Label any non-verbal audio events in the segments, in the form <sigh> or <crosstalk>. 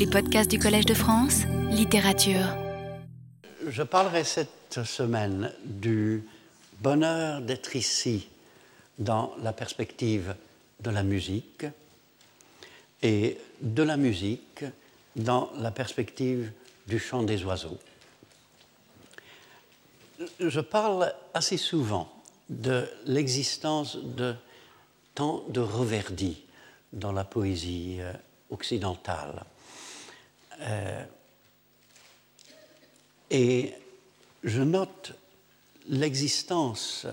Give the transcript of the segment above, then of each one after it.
Les podcasts du Collège de France, littérature. Je parlerai cette semaine du bonheur d'être ici dans la perspective de la musique et de la musique dans la perspective du chant des oiseaux. Je parle assez souvent de l'existence de tant de reverdis dans la poésie euh, occidentale. Euh, et je note l'existence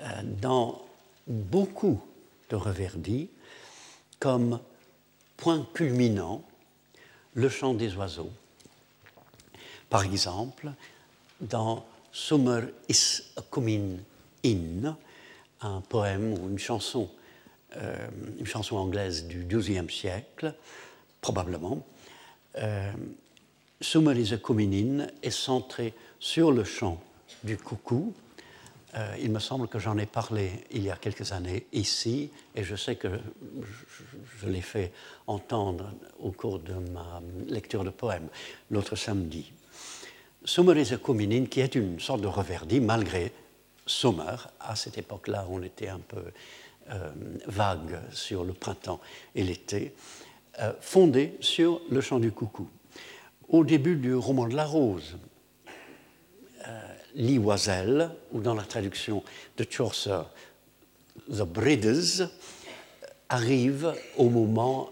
euh, dans beaucoup de reverdis comme point culminant le chant des oiseaux. Par exemple, dans Summer is coming in, un poème ou une chanson, euh, une chanson anglaise du XIIe siècle, probablement, euh, in est centré sur le chant du coucou. Euh, il me semble que j'en ai parlé il y a quelques années ici, et je sais que je, l'ai fait entendre au cours de ma lecture de poème l'autre samedi. Summer is coming in, qui est une sorte de reverdit, malgré Sommer. À cette époque-là, on était un peu euh, vague sur le printemps et l'été, euh, fondé sur le chant du coucou. Au début du roman de la rose, euh, L'Ivoiselle, ou dans la traduction de Chaucer, The Breeders, arrive au moment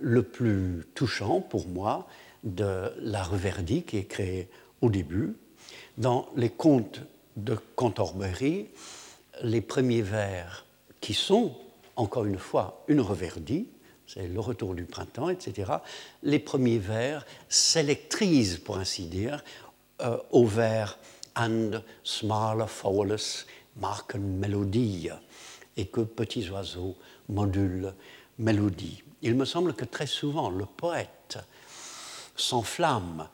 le plus touchant pour moi de la reverdie qui est créée au début. Dans les contes de Canterbury, les premiers vers qui sont, encore une fois, une reverdie, c'est le retour du printemps, etc., les premiers vers s'électrisent, pour ainsi dire, euh, au vers And small fowls marken mélodie, et que petits oiseaux modulent mélodie. Il me semble que très souvent, le poète s'enflamme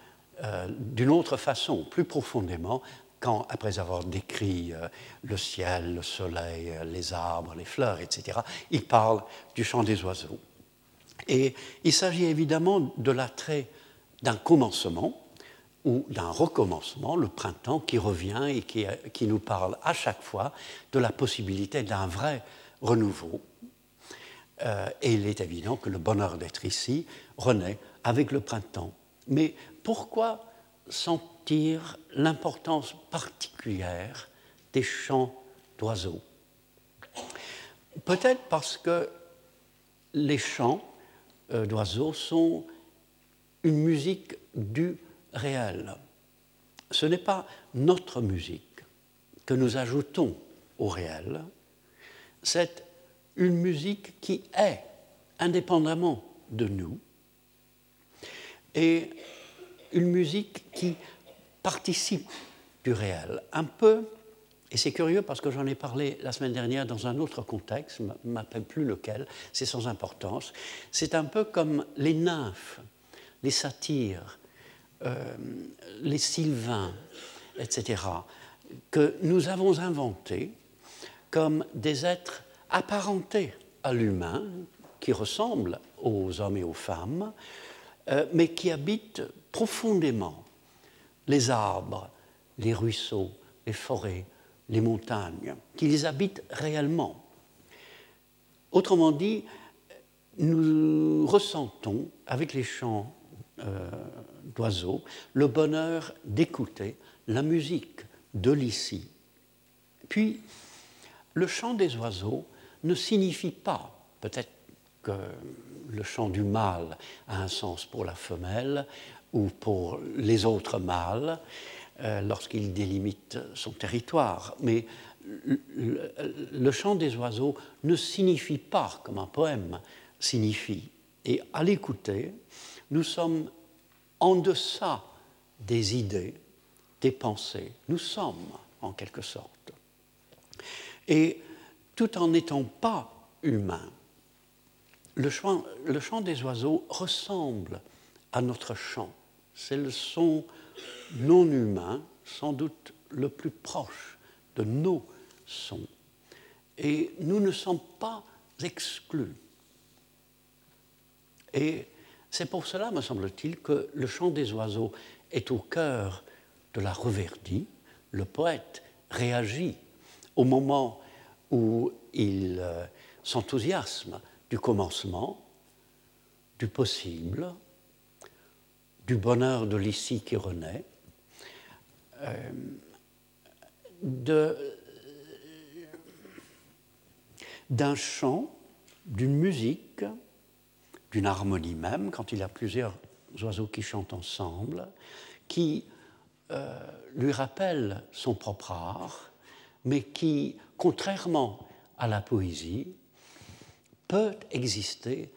euh, d'une autre façon, plus profondément, quand, après avoir décrit euh, le ciel, le soleil, les arbres, les fleurs, etc., il parle du chant des oiseaux. Et il s'agit évidemment de l'attrait d'un commencement ou d'un recommencement, le printemps qui revient et qui, nous parle à chaque fois de la possibilité d'un vrai renouveau. et il est évident que le bonheur d'être ici renaît avec le printemps. Mais pourquoi sentir l'importance particulière des chants d'oiseaux? Peut-être parce que les chants euh, d'oiseaux sont une musique du réel. Ce n'est pas notre musique que nous ajoutons au réel, c'est une musique qui est indépendamment de nous et une musique qui participe du réel. Un peu, et c'est curieux parce que j'en ai parlé la semaine dernière dans un autre contexte, je ne m'appelle plus lequel, c'est sans importance, c'est un peu comme les nymphes, les satyres, euh, les sylvains, etc., que nous avons inventés comme des êtres apparentés à l'humain, qui ressemblent aux hommes et aux femmes, euh, mais qui habitent profondément les arbres, les ruisseaux, les forêts, les montagnes, qui les habitent réellement. Autrement dit, nous ressentons avec les chants euh, d'oiseaux le bonheur d'écouter la musique de l'ici. Puis, le chant des oiseaux ne signifie pas, peut-être que le chant du mâle a un sens pour la femelle ou pour les autres mâles euh, lorsqu'il délimite son territoire. Mais le, chant des oiseaux ne signifie pas comme un poème signifie. Et à l'écouter, nous sommes en deçà des idées, des pensées. Nous sommes, en quelque sorte. Et tout en n'étant pas humains, le chant, le chant des oiseaux ressemble à notre chant. C'est le son non humain, sans doute le plus proche de nos sons. Et nous ne sommes pas exclus. Et C'est pour cela, me semble-t-il, que le chant des oiseaux est au cœur de la reverdie. Le poète réagit au moment où il euh, s'enthousiasme du commencement, du possible, du bonheur de l'ici qui renaît, euh, d'un chant, d'une musique, d'une harmonie même, quand il y a plusieurs oiseaux qui chantent ensemble, qui euh, lui rappelle son propre art, mais qui, contrairement à la poésie, peut exister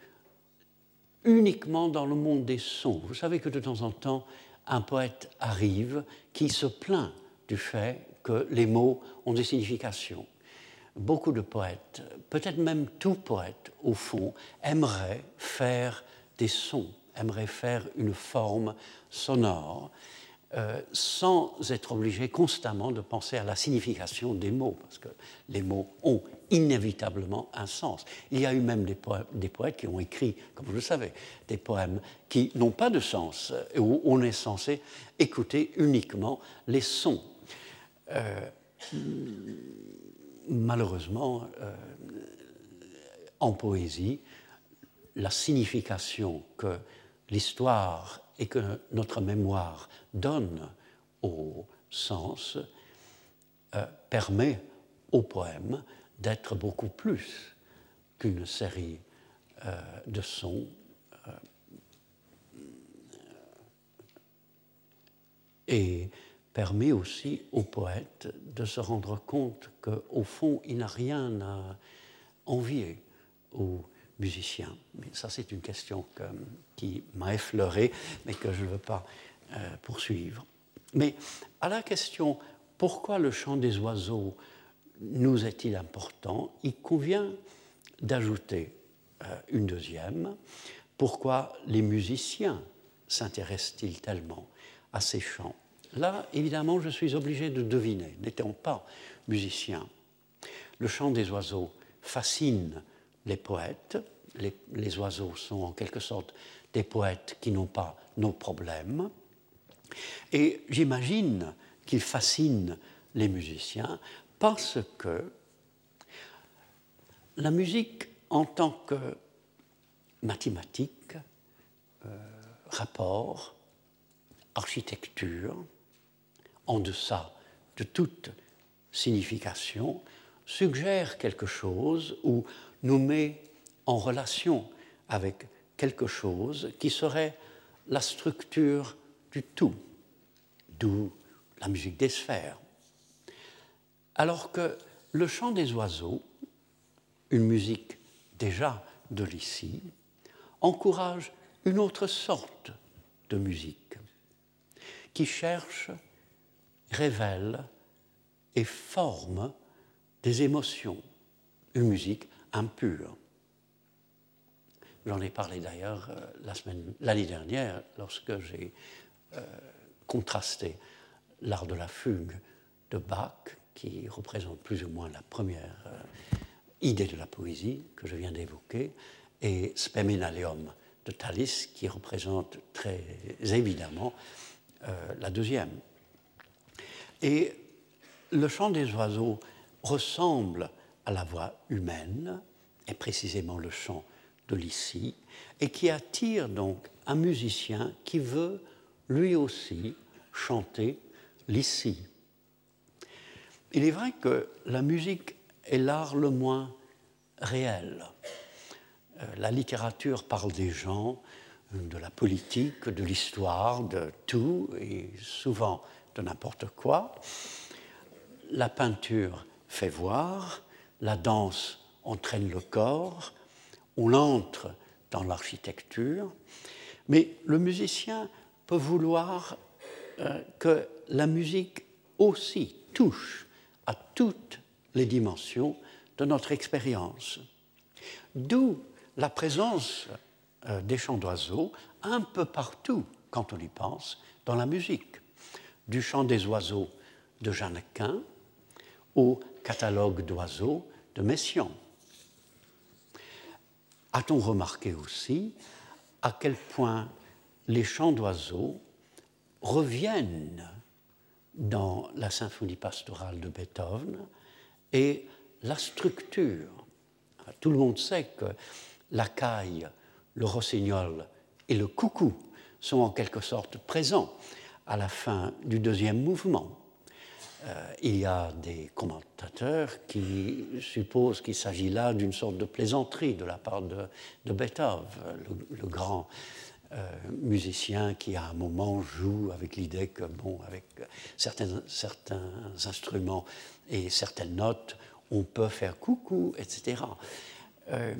uniquement dans le monde des sons. Vous savez que de temps en temps, un poète arrive qui se plaint du fait que les mots ont des significations. Beaucoup de poètes, peut-être même tout poète au fond, aimerait faire des sons, aimerait faire une forme sonore. Euh, sans être obligé constamment de penser à la signification des mots, parce que les mots ont inévitablement un sens. Il y a eu même des, poètes, qui ont écrit, comme vous le savez, des poèmes qui n'ont pas de sens, et où on est censé écouter uniquement les sons. Euh, malheureusement, euh, en poésie, la signification que l'histoire et que notre mémoire donne au sens euh, permet au poème d'être beaucoup plus qu'une série euh, de sons euh, et permet aussi au poète de se rendre compte qu'au fond, il n'a rien à envier aux musicien. Mais ça, c'est une question qui m'a effleuré, mais que je ne veux pas euh, poursuivre. Mais à la question pourquoi le chant des oiseaux nous est-il important, il convient d'ajouter euh, une deuxième. Pourquoi les musiciens s'intéressent-ils tellement à ces chants? Là, évidemment, je suis obligé de deviner, n'étant pas musicien. Le chant des oiseaux fascine les poètes. Les, oiseaux sont en quelque sorte des poètes qui n'ont pas nos problèmes. Et j'imagine qu'ils fascinent les musiciens parce que la musique en tant que mathématique, euh, rapport, architecture, en deçà de toute signification, suggère quelque chose ou nous met en relation avec quelque chose qui serait la structure du tout, d'où la musique des sphères. Alors que le chant des oiseaux, une musique déjà de l'ici, encourage une autre sorte de musique qui cherche, révèle et forme des émotions, une musique impure. J'en ai parlé d'ailleurs euh, l'année dernière lorsque j'ai euh, contrasté l'art de la fugue de Bach, qui représente plus ou moins la première euh, idée de la poésie que je viens d'évoquer, et Speminalium de Thalys, qui représente très évidemment la deuxième. Et le chant des oiseaux ressemble à la voix humaine, et précisément le chant de l'ici, et qui attire donc un musicien qui veut lui aussi chanter l'ici. Il est vrai que la musique est l'art le moins réel. Euh, la littérature parle des gens, de la politique, de l'histoire, de tout, et souvent de n'importe quoi. La peinture fait voir, la danse entraîne le corps, on entre dans l'architecture, mais le musicien peut vouloir euh, que la musique aussi touche à toutes les dimensions de notre expérience. D'où la présence euh, des chants d'oiseaux un peu partout, quand on y pense, dans la musique. Du chant des oiseaux de Jeannequin au catalogue d'oiseaux de Messiaen. A-t-on remarqué aussi à quel point les chants d'oiseaux reviennent dans la symphonie pastorale de Beethoven et la structure. Tout le monde sait que la caille, le rossignol et le coucou sont en quelque sorte présents à la fin du deuxième mouvement. Euh, il y a des commentateurs qui supposent qu'il s'agit là d'une sorte de plaisanterie de la part de, Beethoven, le, grand euh, musicien qui à un moment joue avec l'idée que, bon, avec certains, certains instruments et certaines notes, on peut faire coucou, etc. Euh,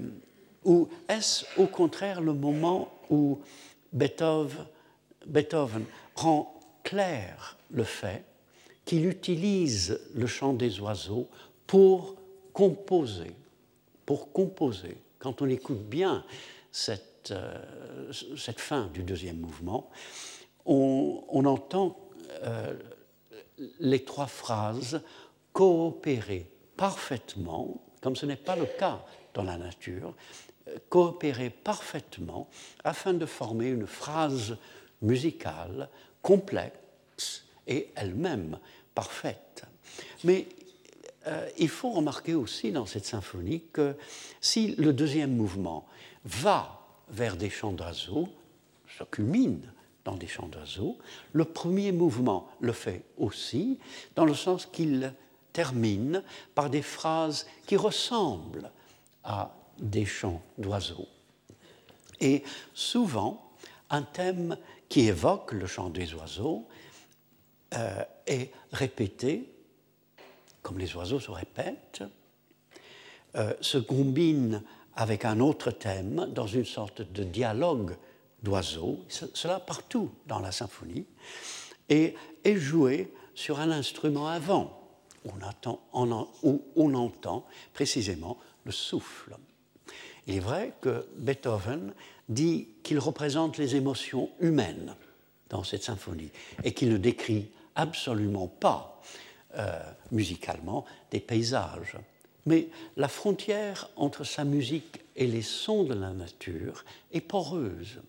ou est-ce au contraire le moment où Beethoven, Beethoven rend clair le fait qu'il utilise le chant des oiseaux pour composer, pour composer. Quand on écoute bien cette, euh, cette fin du deuxième mouvement, on, entend euh, les trois phrases coopérer parfaitement, comme ce n'est pas le cas dans la nature, euh, coopérer parfaitement afin de former une phrase musicale complexe et elle-même parfaite. Mais il faut remarquer aussi dans cette symphonie que si le deuxième mouvement va vers des chants d'oiseaux, se culmine dans des chants d'oiseaux, le premier mouvement le fait aussi, dans le sens qu'il termine par des phrases qui ressemblent à des chants d'oiseaux. Et souvent, un thème qui évoque le chant des oiseaux euh, est répété, comme les oiseaux se répètent, euh, se combine avec un autre thème dans une sorte de dialogue d'oiseaux, cela partout dans la symphonie, et est joué sur un instrument avant, où on, attend, où on entend précisément le souffle. Il est vrai que Beethoven dit qu'il représente les émotions humaines dans cette symphonie et qu'il ne décrit absolument pas euh, musicalement des paysages. Mais la frontière entre sa musique et les sons de la nature est poreuse.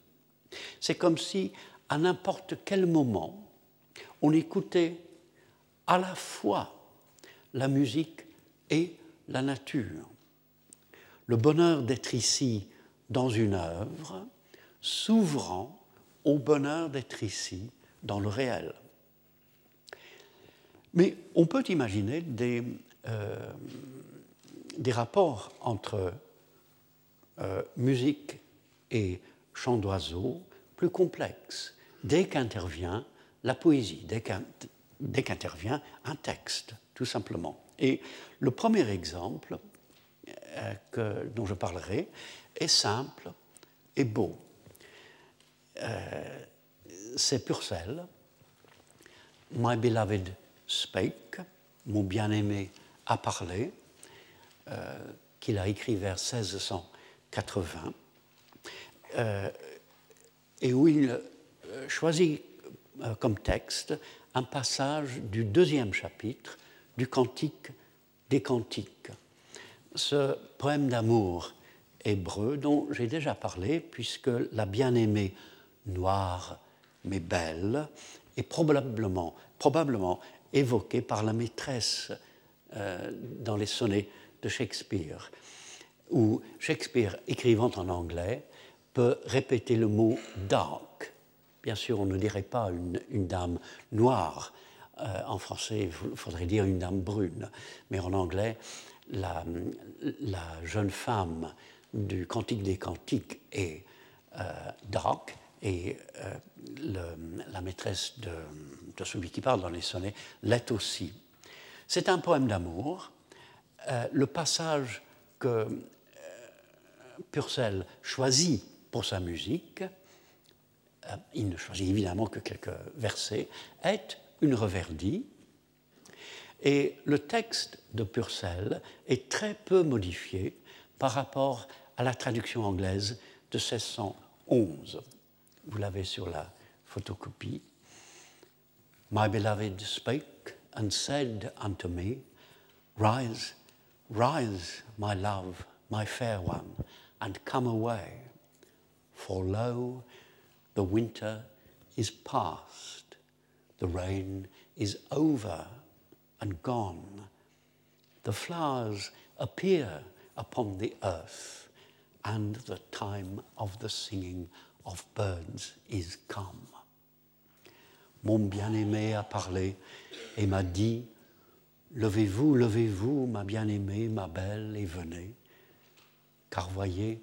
C'est comme si, à n'importe quel moment, on écoutait à la fois la musique et la nature. Le bonheur d'être ici dans une œuvre s'ouvrant au bonheur d'être ici dans le réel. Mais on peut imaginer des, euh, des rapports entre euh, musique et chant d'oiseaux plus complexes dès qu'intervient la poésie, dès qu'intervient un texte, tout simplement. Et le premier exemple euh, dont je parlerai est simple et beau. C'est Purcell, My Beloved Spake, mon bien-aimé a parlé, euh, qu'il a écrit vers 1680, euh, et où il euh, choisit comme texte un passage du deuxième chapitre du Cantique des Cantiques. Ce poème d'amour hébreu dont j'ai déjà parlé, puisque la bien-aimée noire mais belle est probablement, probablement évoqué par la maîtresse dans les sonnets de Shakespeare, où Shakespeare, écrivant en anglais, peut répéter le mot dark. Bien sûr, on ne dirait pas une, dame noire. Euh, en français, il faudrait dire une dame brune. Mais en anglais, la, jeune femme du Cantique des Cantiques est euh, dark et la maîtresse de, de celui qui parle dans les sonnets, l'est aussi. C'est un poème d'amour. Euh, le passage que euh, Purcell choisit pour sa musique, euh, il ne choisit évidemment que quelques versets, est une reverdie. Et le texte de Purcell est très peu modifié par rapport à la traduction anglaise de 1611. Vous l'avez sur la photocopie. My beloved spake and said unto me, Rise, rise, my love, my fair one, and come away. For lo, the winter is past, the rain is over and gone. The flowers appear upon the earth, and the time of the singing of birds is come. Mon bien-aimé a parlé et m'a dit, Levez-vous, levez-vous, ma bien-aimée, ma belle, et venez, car voyez,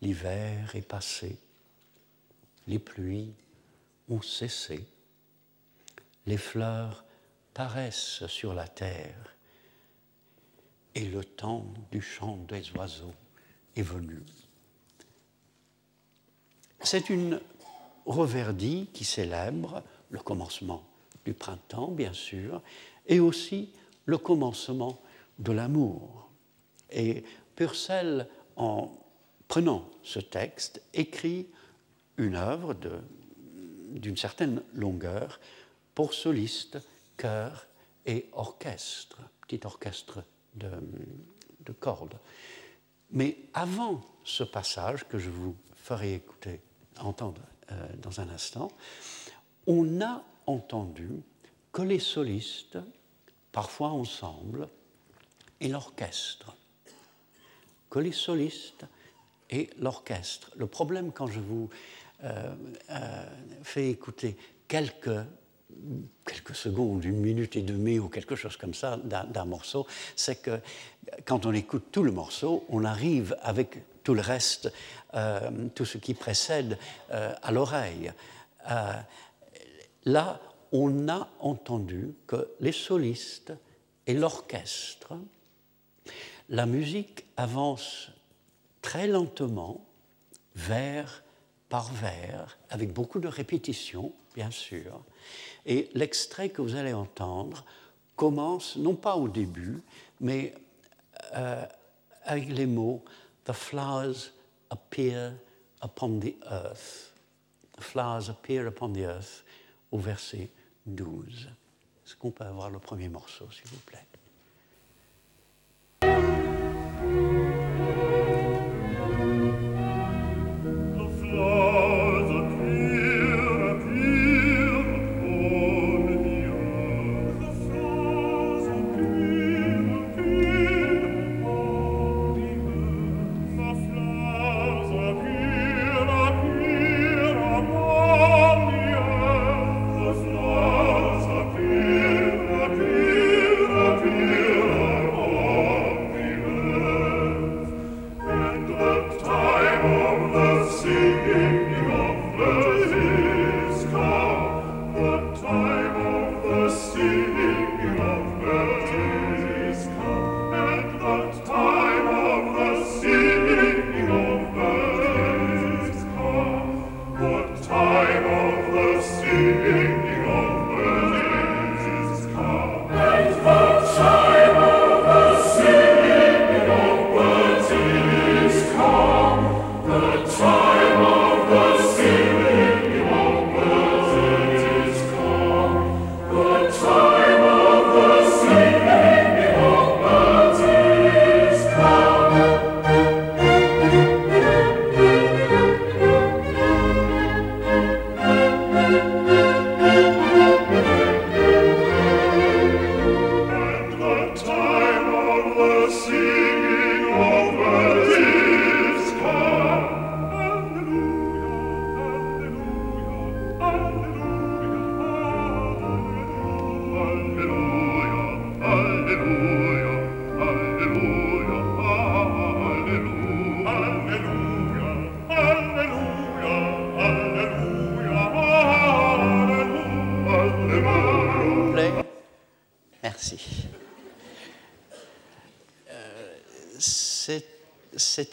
l'hiver est passé, les pluies ont cessé, les fleurs paraissent sur la terre, et le temps du chant des oiseaux est venu. C'est une reverdie qui célèbre le commencement du printemps, bien sûr, et aussi le commencement de l'amour. Et Purcell, en prenant ce texte, écrit une œuvre d'une certaine longueur pour soliste, chœur et orchestre, petit orchestre de, de cordes. Mais avant ce passage que je vous ferai écouter, entendre euh, dans un instant, on a entendu que les solistes, parfois ensemble, et l'orchestre, que les solistes et l'orchestre. Le problème quand je vous euh, euh, fais écouter quelques quelques secondes, une minute et demie ou quelque chose comme ça d'un morceau, c'est que quand on écoute tout le morceau, on arrive avec tout le reste, euh, tout ce qui précède à l'oreille. Là, on a entendu que les solistes et l'orchestre, la musique avance très lentement, vers par vers, avec beaucoup de répétitions, bien sûr. Et l'extrait que vous allez entendre commence, non pas au début, mais euh, avec les mots The flowers appear upon the earth. The flowers appear upon the earth au verset 12. Est-ce qu'on peut avoir le premier morceau, s'il vous plaît?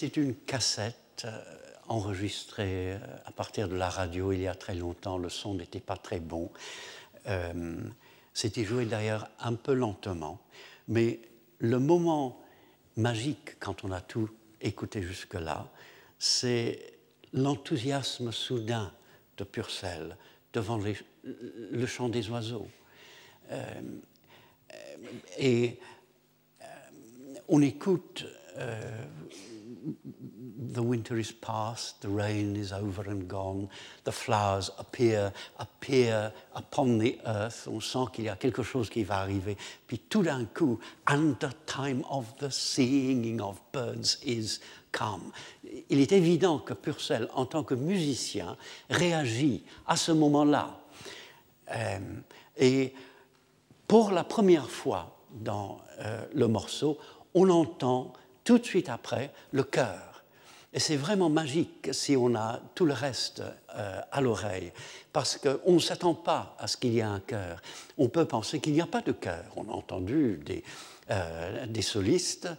C'était une cassette euh, enregistrée euh, à partir de la radio il y a très longtemps. Le son n'était pas très bon. Euh, c'était joué d'ailleurs un peu lentement. Mais le moment magique, quand on a tout écouté jusque-là, c'est l'enthousiasme soudain de Purcell devant le chant des oiseaux. et on écoute the winter is past, the rain is over and gone, the flowers appear, appear upon the earth. On sent qu'il y a quelque chose qui va arriver. Puis tout d'un coup, and the time of the singing of birds is come. Il est évident que Purcell, en tant que musicien, réagit à ce moment-là. Euh, et pour la première fois dans euh, le morceau, on entend tout de suite après le cœur. Et c'est vraiment magique si on a tout le reste euh, à l'oreille, parce qu'on ne s'attend pas à ce qu'il y ait un cœur. On peut penser qu'il n'y a pas de cœur. On a entendu des, euh, des solistes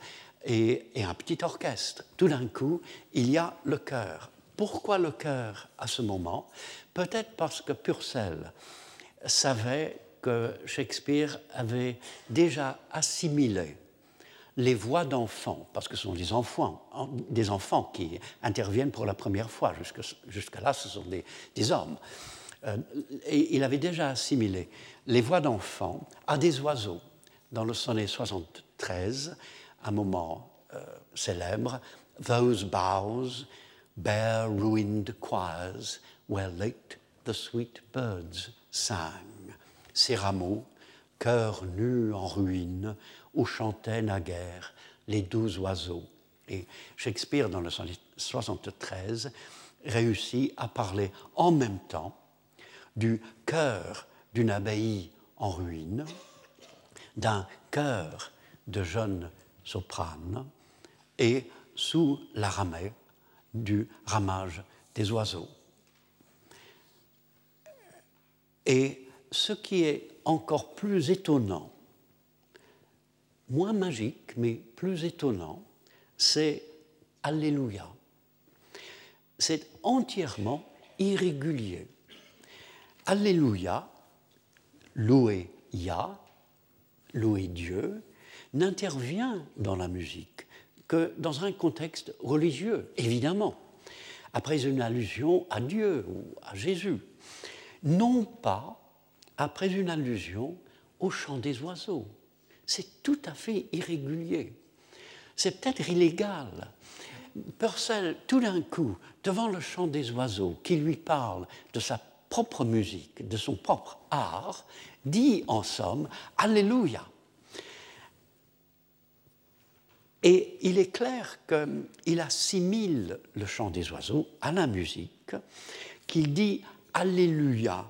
et, et, un petit orchestre. Tout d'un coup, il y a le cœur. Pourquoi le cœur à ce moment? Peut-être parce que Purcell savait que Shakespeare avait déjà assimilé les voix d'enfants, parce que ce sont des enfants, des enfants qui interviennent pour la première fois. Jusque-là, ce sont des, hommes. Euh, et il avait déjà assimilé les voix d'enfants à des oiseaux. Dans le sonnet 73, un moment euh, célèbre, Those boughs bear ruined choirs where late the sweet birds sang. Ces rameaux, cœurs nus en ruine, où chantaient naguère les douze oiseaux. Et Shakespeare, dans le 73, réussit à parler en même temps du cœur d'une abbaye en ruine, d'un cœur de jeunes sopranes et sous la ramée du ramage des oiseaux. Et ce qui est encore plus étonnant moins magique, mais plus étonnant, c'est Alléluia. C'est entièrement irrégulier. Alléluia, louer Ya, louer Dieu, n'intervient dans la musique que dans un contexte religieux, évidemment, après une allusion à Dieu ou à Jésus, non pas après une allusion au chant des oiseaux c'est tout à fait irrégulier. C'est peut-être illégal. Purcell, tout d'un coup, devant le chant des oiseaux, qui lui parle de sa propre musique, de son propre art, dit en somme Alléluia. Et il est clair qu'il assimile le chant des oiseaux à la musique, qu'il dit Alléluia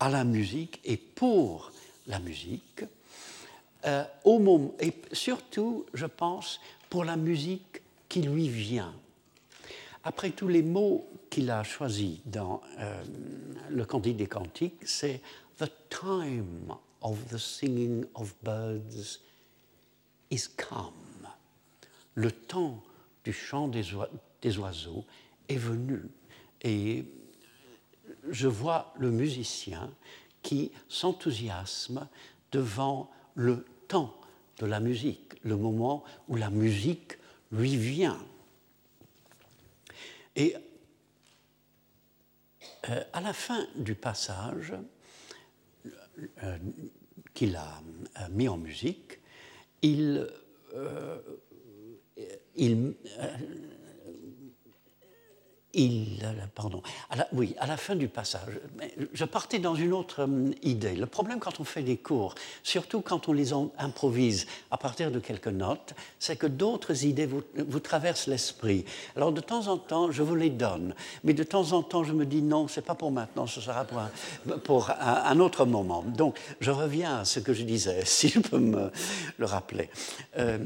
à la musique et pour la musique, euh, au moment, et surtout, je pense, pour la musique qui lui vient. Après tous les mots qu'il a choisis dans euh, le Cantique des Cantiques, c'est The time of the singing of birds is come. Le temps du chant des, des oiseaux est venu. Et je vois le musicien qui s'enthousiasme devant le de la musique, le moment où la musique lui vient. Et euh, à la fin du passage euh, qu'il a euh, mis en musique, il il, pardon, oui, à la fin du passage, je partais dans une autre hum, idée. Le problème quand on fait des cours, surtout quand on les improvise à partir de quelques notes, c'est que d'autres idées vous, traversent l'esprit. Alors de temps en temps, je vous les donne, mais de temps en temps, je me dis non, c'est pas pour maintenant, ce sera pour un, pour un, autre moment. Donc, je reviens à ce que je disais, si je peux me le rappeler. Euh,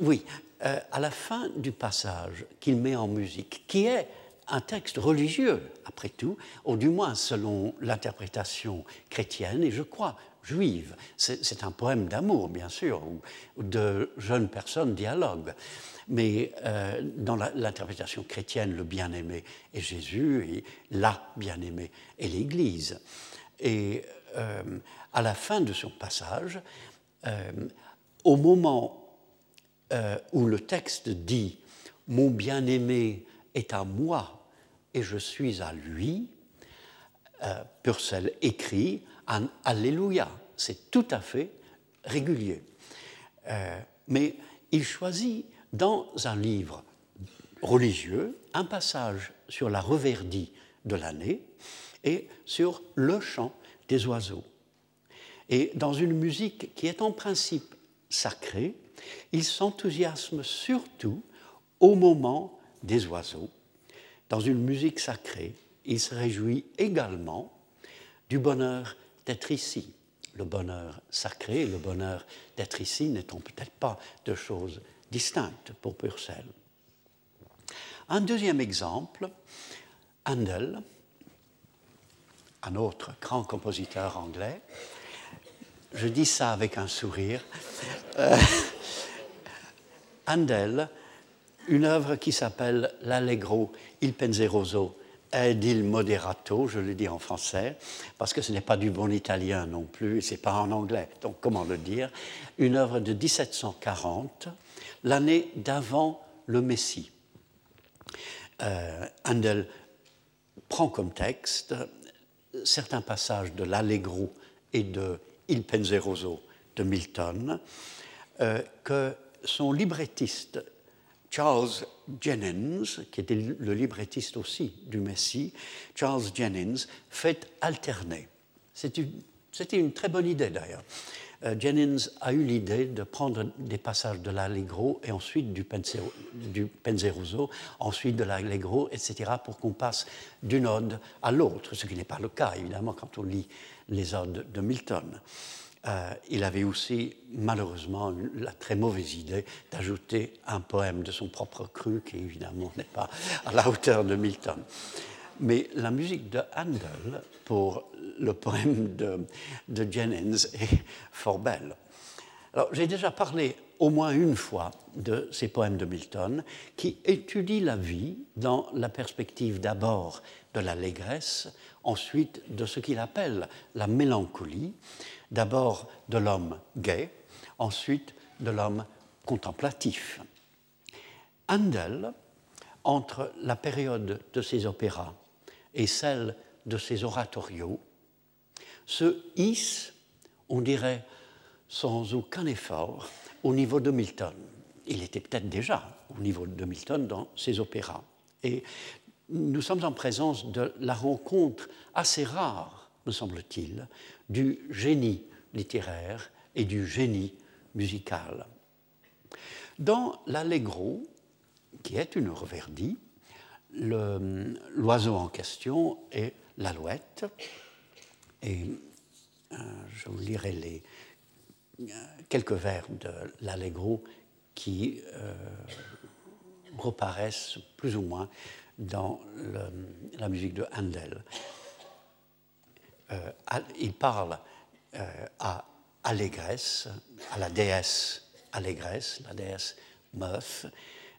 oui, euh, à la fin du passage qu'il met en musique, qui est un texte religieux, après tout, ou du moins selon l'interprétation chrétienne, et je crois juive. C'est un poème d'amour, bien sûr, où, de jeunes personnes dialoguent. Mais euh, dans l'interprétation chrétienne, le bien-aimé est Jésus, et la bien-aimée est l'Église. Et euh, à la fin de son passage, au moment euh, où le texte dit Mon bien-aimé est à moi et je suis à lui, euh, Purcell écrit un Alléluia. C'est tout à fait régulier. Euh, mais il choisit dans un livre religieux un passage sur la reverdie de l'année et sur le chant des oiseaux. Et dans une musique qui est en principe sacrée, il s'enthousiasme surtout au moment des oiseaux. Dans une musique sacrée, il se réjouit également du bonheur d'être ici. Le bonheur sacré et le bonheur d'être ici n'étant peut-être pas deux choses distinctes pour Purcell. Un deuxième exemple, Handel, un autre grand compositeur anglais. Je dis ça avec un sourire. Euh, Handel, une œuvre qui s'appelle L'Allegro il Penseroso ed il Moderato, je le dis en français, parce que ce n'est pas du bon italien non plus, c'est pas en anglais, donc comment le dire? Une œuvre de 1740, l'année d'avant le Messie. Euh, Handel prend comme texte certains passages de l'Allegro et de Il Penseroso de Milton, euh, que son librettiste Charles Jennings, qui était le librettiste aussi du Messie, Charles Jennings, fait alterner. C'était une très bonne idée d'ailleurs. Euh, Jennings a eu l'idée de prendre des passages de l'Allegro et ensuite du, Penseroso, ensuite de l'Allegro, etc., pour qu'on passe d'une ode à l'autre, ce qui n'est pas le cas évidemment quand on lit les odes de Milton. Euh, il avait aussi malheureusement la très mauvaise idée d'ajouter un poème de son propre cru qui évidemment n'est pas à la hauteur de Milton. Mais la musique de Handel pour le poème de, de Jennings est fort belle. Alors, j'ai déjà parlé au moins une fois de ces poèmes de Milton qui étudient la vie dans la perspective d'abord de l'allégresse, ensuite de ce qu'il appelle la mélancolie, d'abord de l'homme gai, ensuite de l'homme contemplatif. Handel, entre la période de ses opéras et celle de ses oratorios se hisse, on dirait sans aucun effort, au niveau de Milton. Il était peut-être déjà au niveau de Milton dans ses opéras. Et nous sommes en présence de la rencontre assez rare, me semble-t-il, du génie littéraire et du génie musical. Dans l'Allegro, qui est une reverdie, l'oiseau en question est l'alouette. Et euh, je vous lirai les, euh, quelques vers de l'Allegro qui euh, reparaissent plus ou moins dans la musique de Handel. Euh, il parle euh, à Allégresse, à la déesse Allégresse, la déesse Meuf,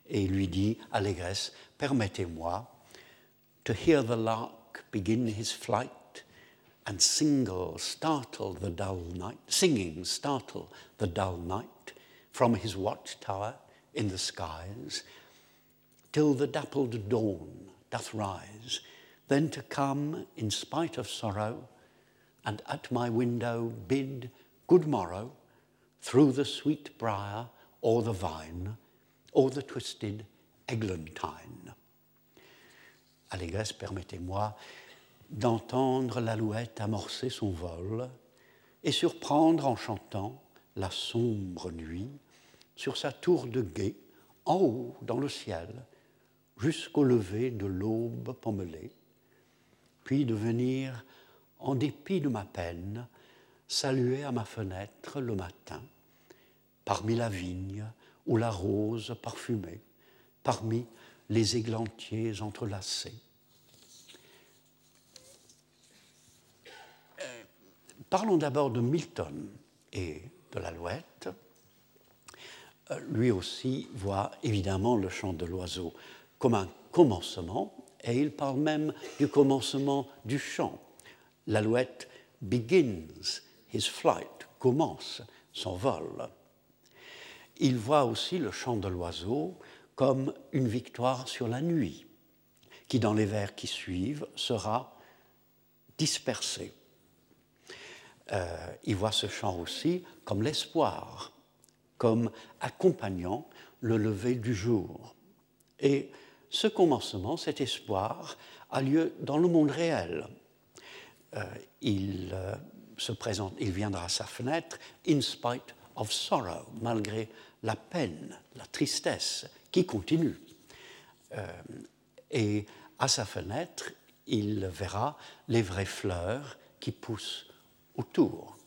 et il lui dit Allégresse, permettez-moi to hear the lark begin his flight and single startle the dull night, singing startle the dull night from his watchtower in the skies, till the dappled dawn doth rise, then to come in spite of sorrow, and at my window bid good morrow through the sweet briar or the vine or the twisted eglantine. Allégresse, permettez-moi d'entendre l'alouette amorcer son vol et surprendre en chantant la sombre nuit sur sa tour de guet, en haut dans le ciel, jusqu'au lever de l'aube pommelée, puis de venir, en dépit de ma peine, saluer à ma fenêtre le matin, parmi la vigne ou la rose parfumée, parmi les églantiers entrelacés. Euh, parlons d'abord de Milton et de l'alouette. Euh, lui aussi voit évidemment le chant de l'oiseau comme un commencement, et il parle même du commencement du chant. L'alouette begins his flight, commence son vol. Il voit aussi le chant de l'oiseau comme une victoire sur la nuit, qui dans les vers qui suivent sera dispersée. Euh, il voit ce chant aussi comme l'espoir, comme accompagnant le lever du jour. Et ce commencement, cet espoir, a lieu dans le monde réel. Euh, il euh, se présente, il viendra à sa fenêtre, in spite of sorrow, malgré la peine, la tristesse qui continue. Euh, et à sa fenêtre, il verra les vraies fleurs qui poussent autour.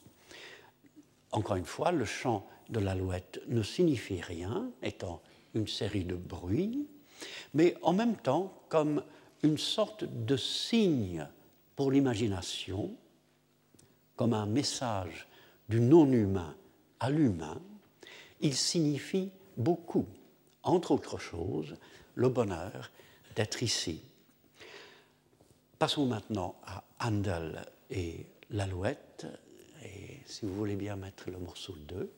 Encore une fois, le chant de l'alouette ne signifie rien, étant une série de bruits, mais en même temps comme une sorte de signe pour l'imagination, comme un message du non-humain à l'humain, il signifie beaucoup, entre autres choses, le bonheur d'être ici. Passons maintenant à Handel et l'alouette, et si vous voulez bien mettre le morceau 2.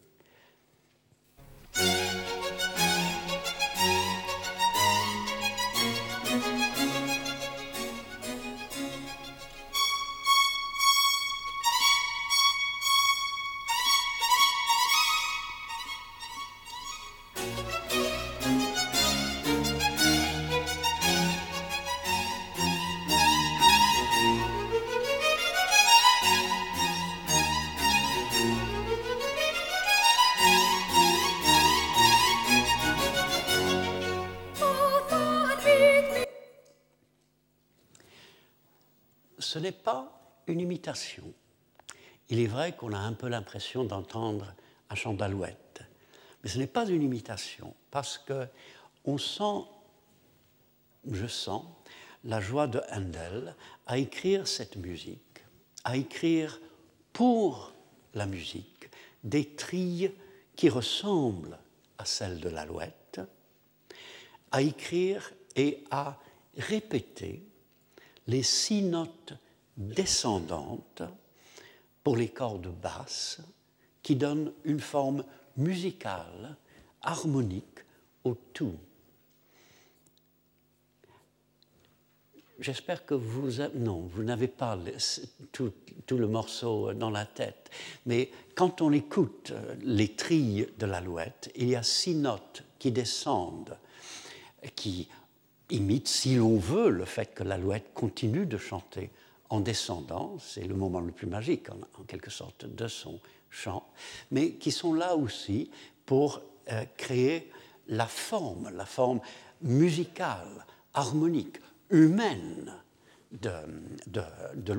N'est pas une imitation. Il est vrai qu'on a un peu l'impression d'entendre un chant d'alouette, mais ce n'est pas une imitation parce que on sent, je sens, la joie de Handel à écrire cette musique, à écrire pour la musique des trilles qui ressemblent à celles de l'alouette, à écrire et à répéter les six notes descendantes pour les cordes basses qui donnent une forme musicale, harmonique au tout. J'espère que vous... Non, vous n'avez pas tout, le morceau dans la tête, mais quand on écoute les trilles de l'alouette, il y a six notes qui descendent, qui imite, si l'on veut, le fait que l'alouette continue de chanter en descendant, c'est le moment le plus magique en, quelque sorte de son chant, mais qui sont là aussi pour euh, créer la forme, la forme musicale, harmonique, humaine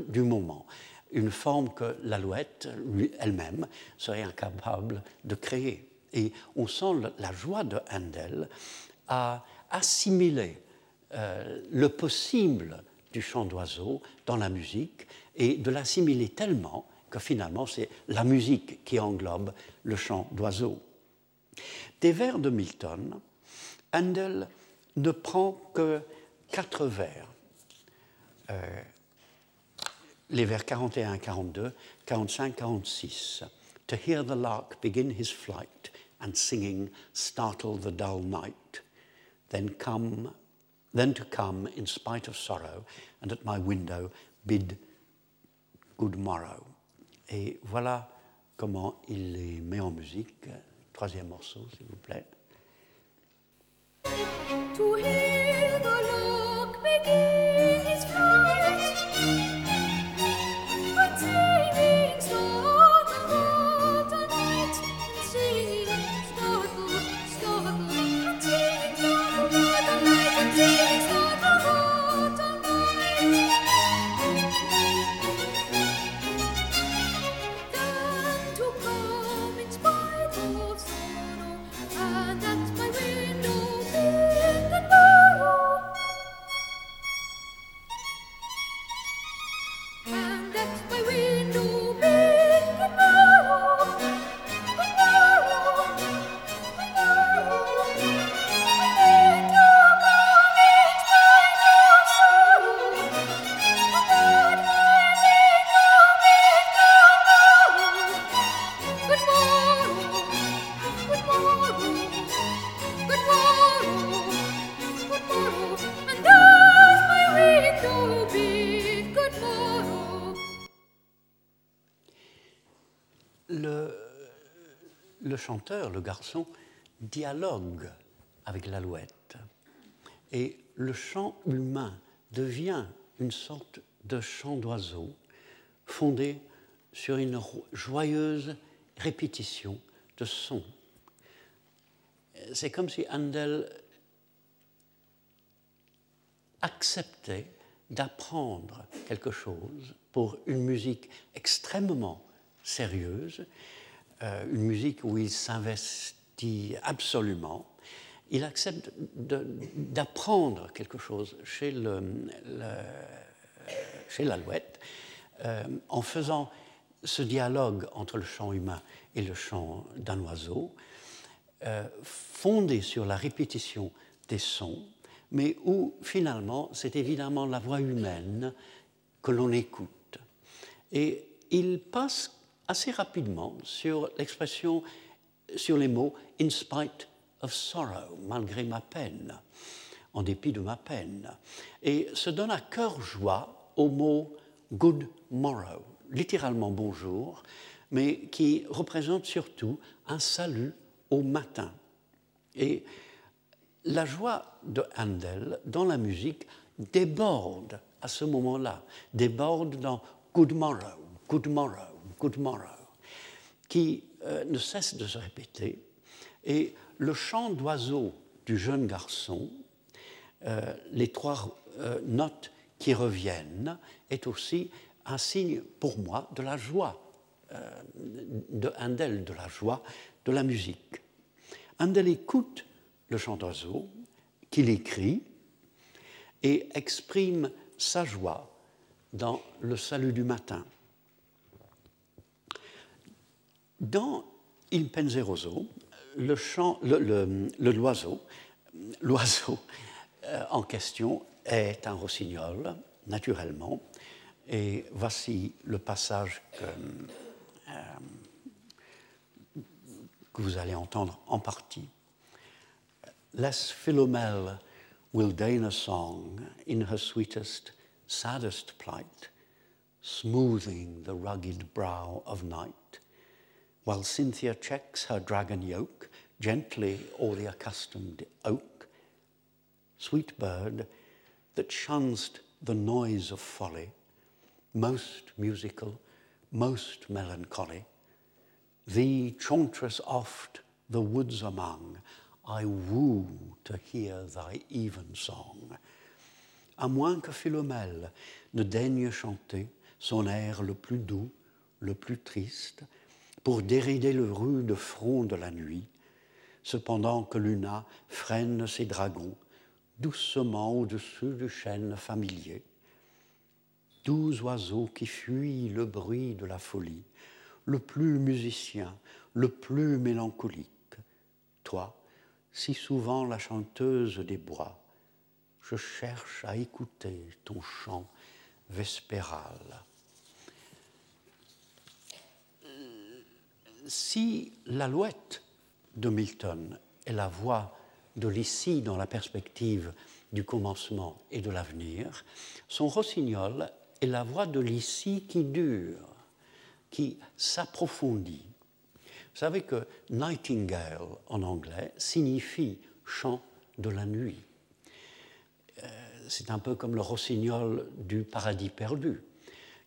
du moment, une forme que l'alouette elle-même serait incapable de créer. Et on sent la joie de Handel à assimiler euh, le possible du chant d'oiseau dans la musique et de l'assimiler tellement que finalement c'est la musique qui englobe le chant d'oiseau. Des vers de Milton, Handel ne prend que quatre vers. Euh, les vers 41, 42, 45, 46. To hear the lark begin his flight and singing startle the dull night, then come then to come in spite of sorrow, and at my window bid good morrow. Et voilà comment il les met en musique. Troisième morceau, s'il vous plaît. Le chanteur, le garçon, dialogue avec l'alouette. Et le chant humain devient une sorte de chant d'oiseau fondé sur une joyeuse répétition de sons. C'est comme si Handel acceptait d'apprendre quelque chose pour une musique extrêmement sérieuse, euh, une musique où il s'investit absolument. Il accepte d'apprendre quelque chose chez, le, chez l'alouette euh, en faisant ce dialogue entre le chant humain et le chant d'un oiseau, euh, fondé sur la répétition des sons, mais où finalement c'est évidemment la voix humaine que l'on écoute. Et il passe assez rapidement sur l'expression, sur les mots in spite of sorrow, malgré ma peine, en dépit de ma peine, et se donne à cœur joie au mot good morrow, littéralement bonjour, mais qui représente surtout un salut au matin. Et la joie de Handel dans la musique déborde à ce moment-là, déborde dans Good Morrow, Good Morrow, Qui euh, ne cesse de se répéter. Et le chant d'oiseau du jeune garçon, euh, les trois euh, notes qui reviennent, est aussi un signe pour moi de la joie de Handel, de la joie de la musique. Handel écoute le chant d'oiseau, qu'il écrit et exprime sa joie dans le salut du matin. Dans Il Penseroso, le chant, le, l'oiseau, l'oiseau euh, en question est un rossignol, naturellement, et voici le passage que, euh, que vous allez entendre en partie. less Philomel will deign a song in her sweetest, saddest plight, smoothing the rugged brow of night, while Cynthia checks her dragon yoke gently o'er the accustomed oak. Sweet bird that shunst the noise of folly, most musical, most melancholy, thee chauntress oft the woods among, I woo to hear thy even song. À moins que Philomèle ne daigne chanter son air le plus doux, le plus triste, pour dérider le rude front de la nuit, cependant que Luna freine ses dragons doucement au-dessus du chêne familier. Doux oiseaux qui fuient le bruit de la folie, le plus musicien, le plus mélancolique, toi, si souvent la chanteuse des bois, je cherche à écouter ton chant vespéral. Si l'alouette de Milton est la voix de l'ici dans la perspective du commencement et de l'avenir, son rossignol est la voix de l'ici qui dure, qui s'approfondit, vous savez que nightingale en anglais signifie chant de la nuit. Euh, c'est un peu comme le rossignol du paradis perdu,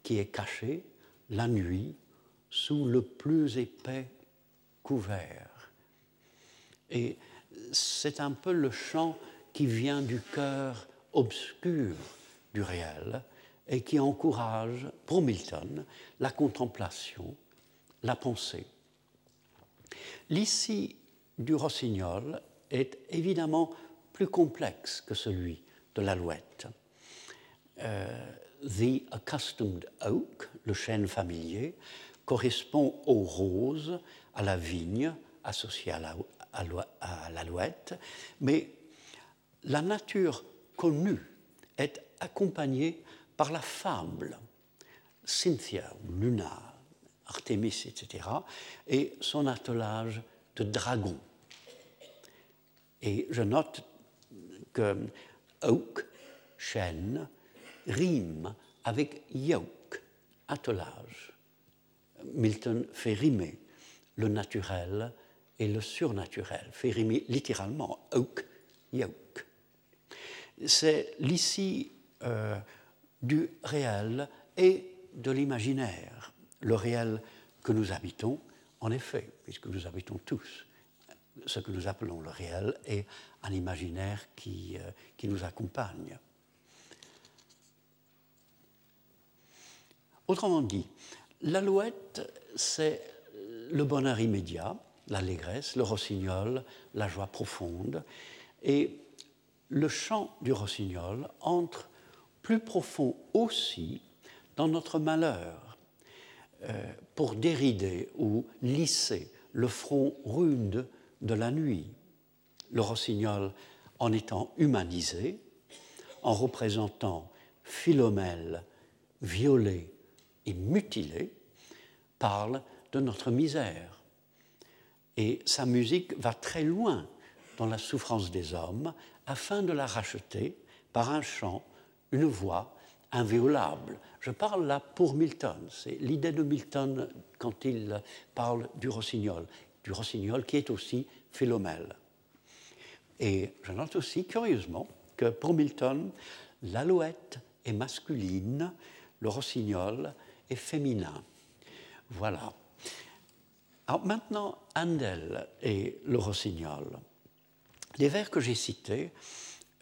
qui est caché la nuit sous le plus épais couvert. Et c'est un peu le chant qui vient du cœur obscur du réel et qui encourage, pour Milton, la contemplation, la pensée. L'ici du rossignol est évidemment plus complexe que celui de l'alouette. Euh, the accustomed oak, le chêne familier, correspond aux roses, à la vigne associée à l'alouette, mais la nature connue est accompagnée par la fable. Cynthia, Luna, Artémis, etc., et son attelage de dragons. Et je note que oak, chêne, rime avec yoke, attelage. Milton fait rimer le naturel et le surnaturel, fait rimer littéralement oak, yoke. C'est l'ici euh, du réel et de l'imaginaire. Le réel que nous habitons, en effet, puisque nous habitons tous ce que nous appelons le réel et un imaginaire qui, euh, qui nous accompagne. Autrement dit, l'alouette, c'est le bonheur immédiat, l'allégresse, le rossignol, la joie profonde. Et le chant du rossignol entre plus profond aussi dans notre malheur, euh, pour dérider ou lisser le front rude de la nuit. Le rossignol, en étant humanisé, en représentant Philomèle violée et mutilée, parle de notre misère. Et sa musique va très loin dans la souffrance des hommes afin de la racheter par un chant, une voix inviolable. Je parle là pour Milton. C'est l'idée de Milton quand il parle du rossignol, du rossignol qui est aussi Philomèle. Et je note aussi, curieusement, que pour Milton, l'alouette est masculine, le rossignol est féminin. Voilà. Alors maintenant, Handel et le rossignol. Les vers que j'ai cités,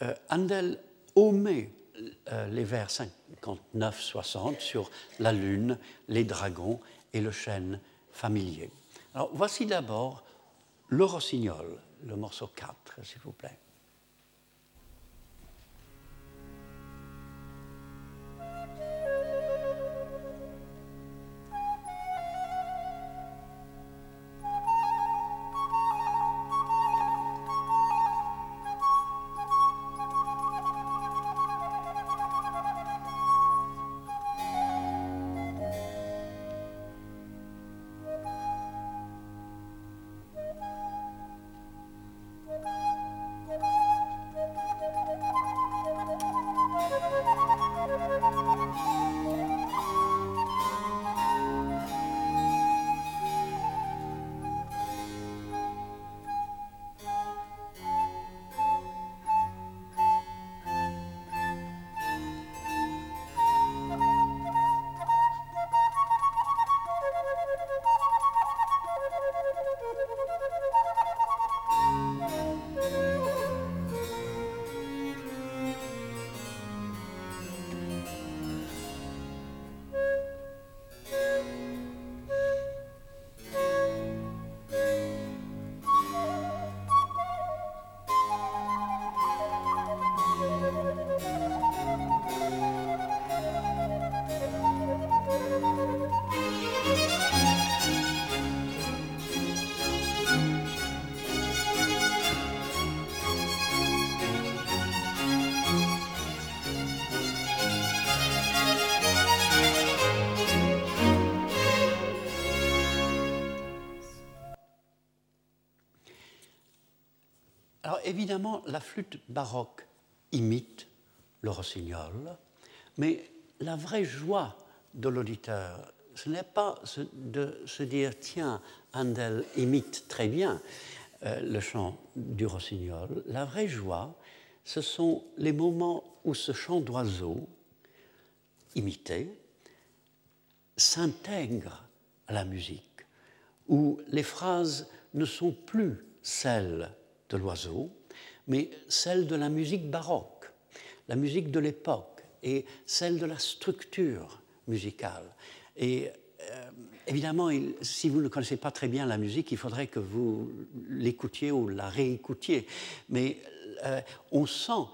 euh, Handel omet euh, les vers 59-60 sur la lune, les dragons et le chêne familier. Alors voici d'abord le rossignol, le morceau 4, s'il vous plaît. Évidemment, la flûte baroque imite le rossignol, mais la vraie joie de l'auditeur, ce n'est pas de se dire tiens, Handel imite très bien euh, le chant du rossignol. La vraie joie, ce sont les moments où ce chant d'oiseau imité s'intègre à la musique, où les phrases ne sont plus celles de l'oiseau, mais celle de la musique baroque, la musique de l'époque et celle de la structure musicale. Et euh, évidemment, si vous ne connaissez pas très bien la musique, il faudrait que vous l'écoutiez ou la réécoutiez. Mais euh, on sent,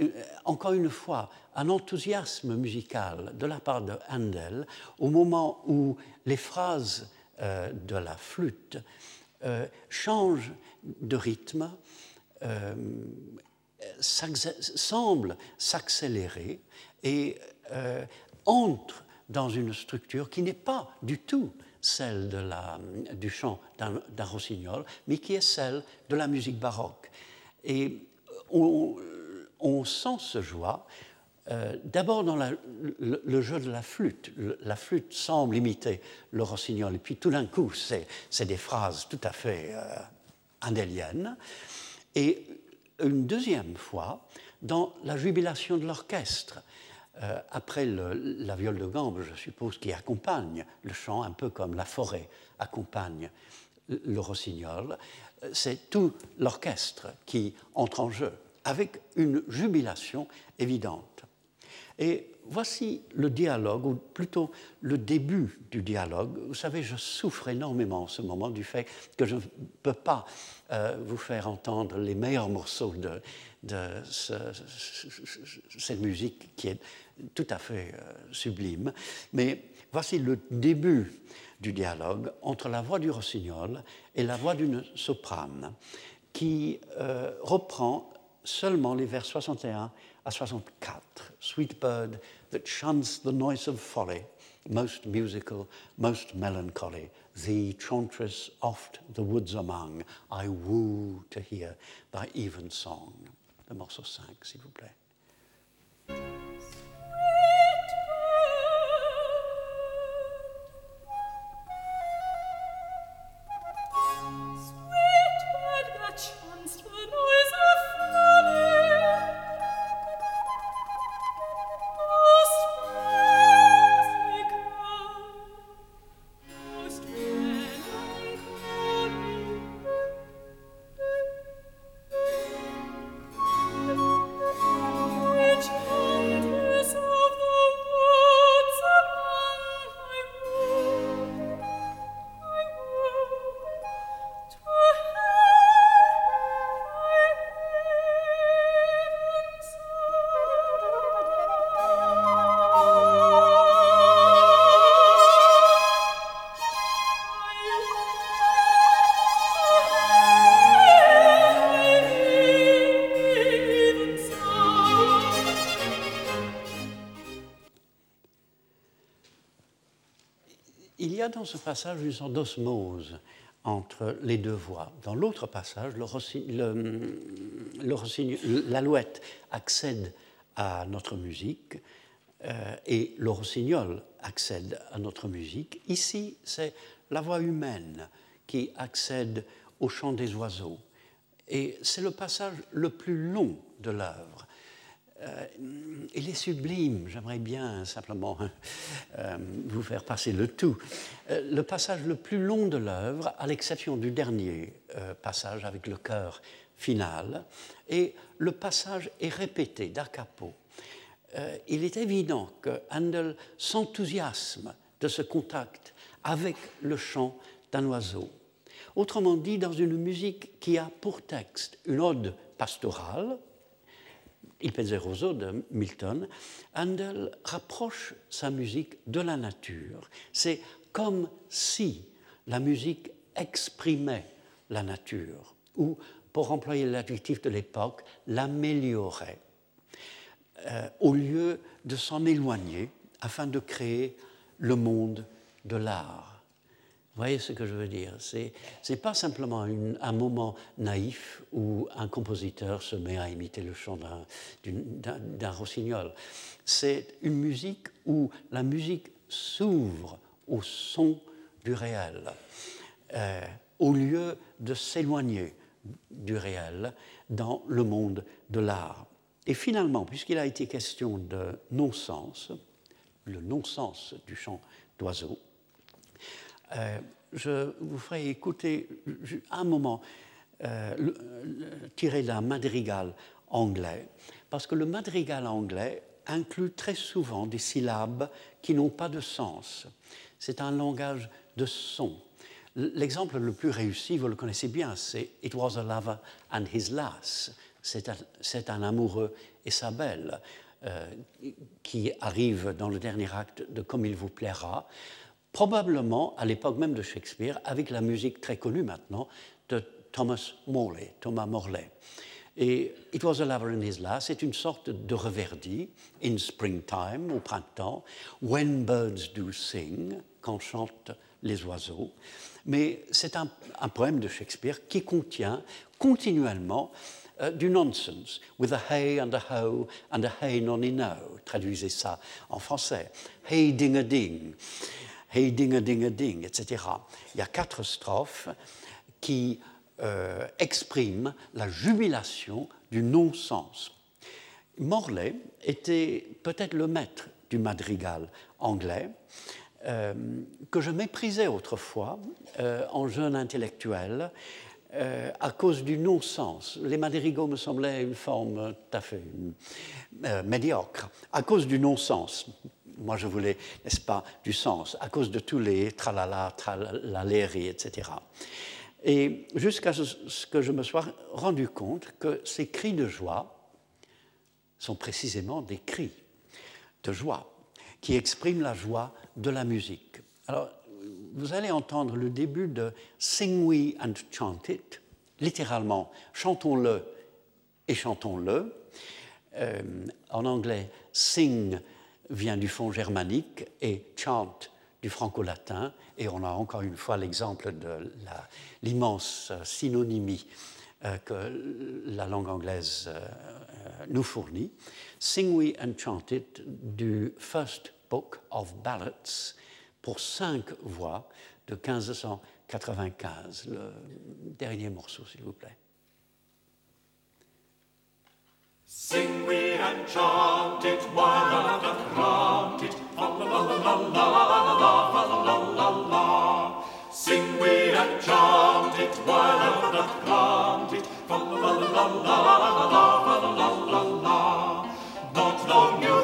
euh, encore une fois, un enthousiasme musical de la part de Handel au moment où les phrases de la flûte changent de rythme euh, semble s'accélérer et euh, entre dans une structure qui n'est pas du tout celle de la, du chant d'un rossignol, mais qui est celle de la musique baroque. Et on, sent ce joie euh, d'abord dans le, jeu de la flûte. la flûte semble imiter le rossignol, et puis tout d'un coup, c'est des phrases tout à fait andélienne, et une deuxième fois dans la jubilation de l'orchestre. Euh, après la viole de gambe, je suppose, qui accompagne le chant, un peu comme la forêt accompagne le rossignol, euh, c'est tout l'orchestre qui entre en jeu, avec une jubilation évidente. Et voici le dialogue, ou plutôt le début du dialogue. Vous savez, je souffre énormément en ce moment du fait que je ne peux pas euh, vous faire entendre les meilleurs morceaux de, cette musique qui est tout à fait euh, sublime. Mais voici le début du dialogue entre la voix du rossignol et la voix d'une soprane qui euh, reprend seulement les vers 61 à 64. Sweet bird that shuns the noise of folly, most musical, most melancholy, thee chantress oft the woods among, I woo to hear thy even song. Le morceau 5, s'il vous plaît. Dans ce passage une sorte d'osmose entre les deux voix. Dans l'autre passage, l'alouette accède à notre musique euh, et le rossignol accède à notre musique. Ici, c'est la voix humaine qui accède au chant des oiseaux. Et c'est le passage le plus long de l'œuvre. Euh, il est sublime, j'aimerais bien simplement <laughs> euh, vous faire passer le tout. Euh, le passage le plus long de l'œuvre, à l'exception du dernier passage avec le chœur final, et le passage est répété da capo. il est évident que Handel s'enthousiasme de ce contact avec le chant d'un oiseau. Autrement dit, dans une musique qui a pour texte une ode pastorale, Il Penseroso de Milton, Handel rapproche sa musique de la nature. C'est comme si la musique exprimait la nature, ou, pour employer l'adjectif de l'époque, l'améliorait, euh, au lieu de s'en éloigner afin de créer le monde de l'art. Vous voyez ce que je veux dire Ce n'est pas simplement un moment naïf où un compositeur se met à imiter le chant d'un rossignol. C'est une musique où la musique s'ouvre au son du réel, euh, au lieu de s'éloigner du réel dans le monde de l'art. Et finalement, puisqu'il a été question de non-sens, le non-sens du chant d'oiseau, euh, je vous ferai écouter un moment euh, tiré d'un madrigal anglais, parce que le madrigal anglais inclut très souvent des syllabes qui n'ont pas de sens. C'est un langage de son. L'exemple le plus réussi, vous le connaissez bien, c'est It was a lover and his lass. C'est un, un, amoureux et sa belle, euh, qui arrive dans le dernier acte de Comme il vous plaira probablement à l'époque même de Shakespeare, avec la musique très connue maintenant de Thomas Morley, Thomas Morley. Et It Was a Lover in His Lass c'est une sorte de reverdi, in springtime, au printemps, When Birds Do Sing, quand chantent les oiseaux. Mais c'est un, poème de Shakespeare qui contient continuellement euh, du nonsense, with a hey and a ho and a hey nonny no. Traduisez ça en français. Hey ding a ding hey ding a ding a ding, etc. Il y a quatre strophes qui euh, exprime la jubilation du non-sens. Morley était peut-être le maître du madrigal anglais, euh, que je méprisais autrefois euh, en jeune intellectuel à cause du non-sens. Les madrigaux me semblaient une forme tout à fait médiocre, à cause du non-sens. Moi, je voulais, n'est-ce pas, du sens, à cause de tous les tralala, tralaléri, etc. Et jusqu'à ce que je me sois rendu compte que ces cris de joie sont précisément des cris de joie qui expriment la joie de la musique. Alors, vous allez entendre le début de Sing We and Chant It, littéralement chantons-le et chantons-le. Euh, en anglais, sing vient du fond germanique et chant du franco-latin, et on a encore une fois l'exemple de l'immense synonymie euh, que la langue anglaise euh, nous fournit. Sing We and Chant It du First Book of Ballads pour cinq voix de 1595. Le dernier morceau, s'il vous plaît. Sing we and chant it while doth grant it. Fa la la la la la la fa la la la la. Sing we and chant it while doth grant it. Fa la la la la la la fa la la la la. Not long youth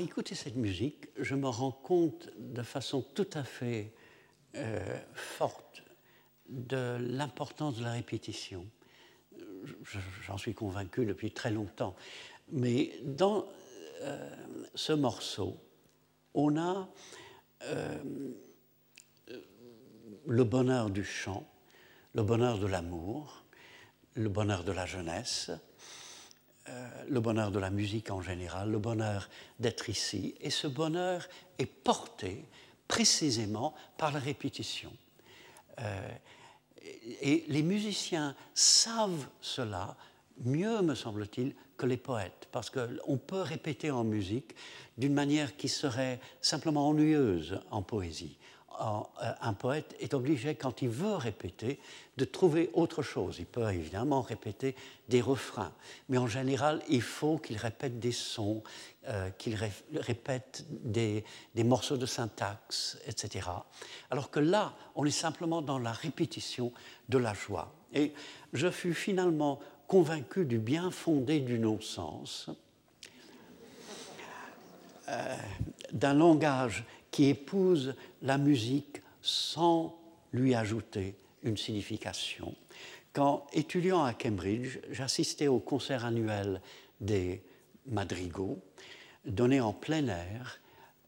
écouter cette musique, je me rends compte de façon tout à fait euh, forte de l'importance de la répétition. J'en suis convaincu depuis très longtemps. Mais dans euh, ce morceau, on a euh, le bonheur du chant, le bonheur de l'amour, le bonheur de la jeunesse, euh, le bonheur de la musique en général, le bonheur d'être ici. Et ce bonheur est porté précisément par la répétition. Euh, et les musiciens savent cela mieux, me semble-t-il, que les poètes, parce qu'on peut répéter en musique d'une manière qui serait simplement ennuyeuse en poésie. Euh, un poète est obligé, quand il veut répéter, de trouver autre chose. Il peut évidemment répéter des refrains, mais en général, il faut qu'il répète des sons, euh, qu'il répète des, morceaux de syntaxe, etc. Alors que là, on est simplement dans la répétition de la joie. Et je fus finalement convaincu du bien fondé du non-sens, euh, d'un langage qui épouse la musique sans lui ajouter une signification. Quand étudiant à Cambridge, j'assistais au concert annuel des madrigaux, donné en plein air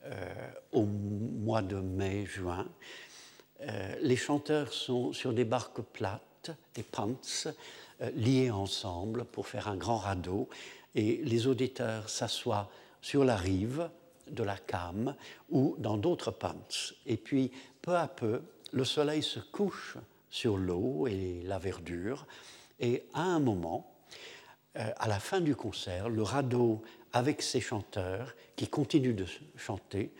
euh, au mois de mai-juin. Euh, les chanteurs sont sur des barques plates, des pants, euh, liés ensemble pour faire un grand radeau, et les auditeurs s'assoient sur la rive de la came ou dans d'autres pants. Et puis, peu à peu, le soleil se couche sur l'eau et la verdure, et à un moment, euh, à la fin du concert, le radeau avec ses chanteurs qui continuent de chanter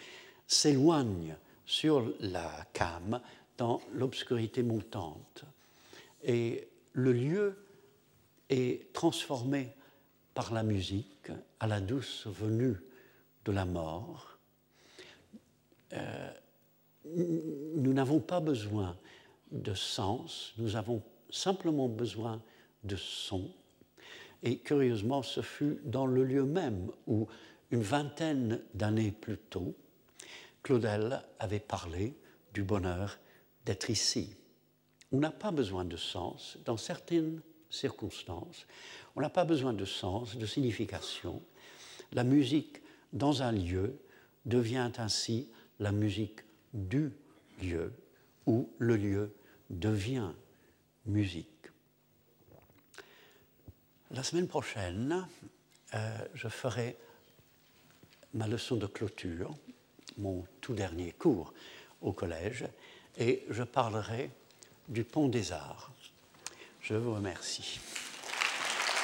s'éloigne sur la came dans l'obscurité montante. Et le lieu est transformé par la musique à la douce venue de la mort, euh, nous n'avons pas besoin de sens, nous avons simplement besoin de son. Et curieusement, ce fut dans le lieu même où, une vingtaine d'années plus tôt, Claudel avait parlé du bonheur d'être ici. On n'a pas besoin de sens dans certaines circonstances, on n'a pas besoin de sens, de signification. La musique dans un lieu devient ainsi la musique du lieu où le lieu devient musique. La semaine prochaine, euh, je ferai ma leçon de clôture, mon tout dernier cours au collège, et je parlerai du pont des arts. Je vous remercie.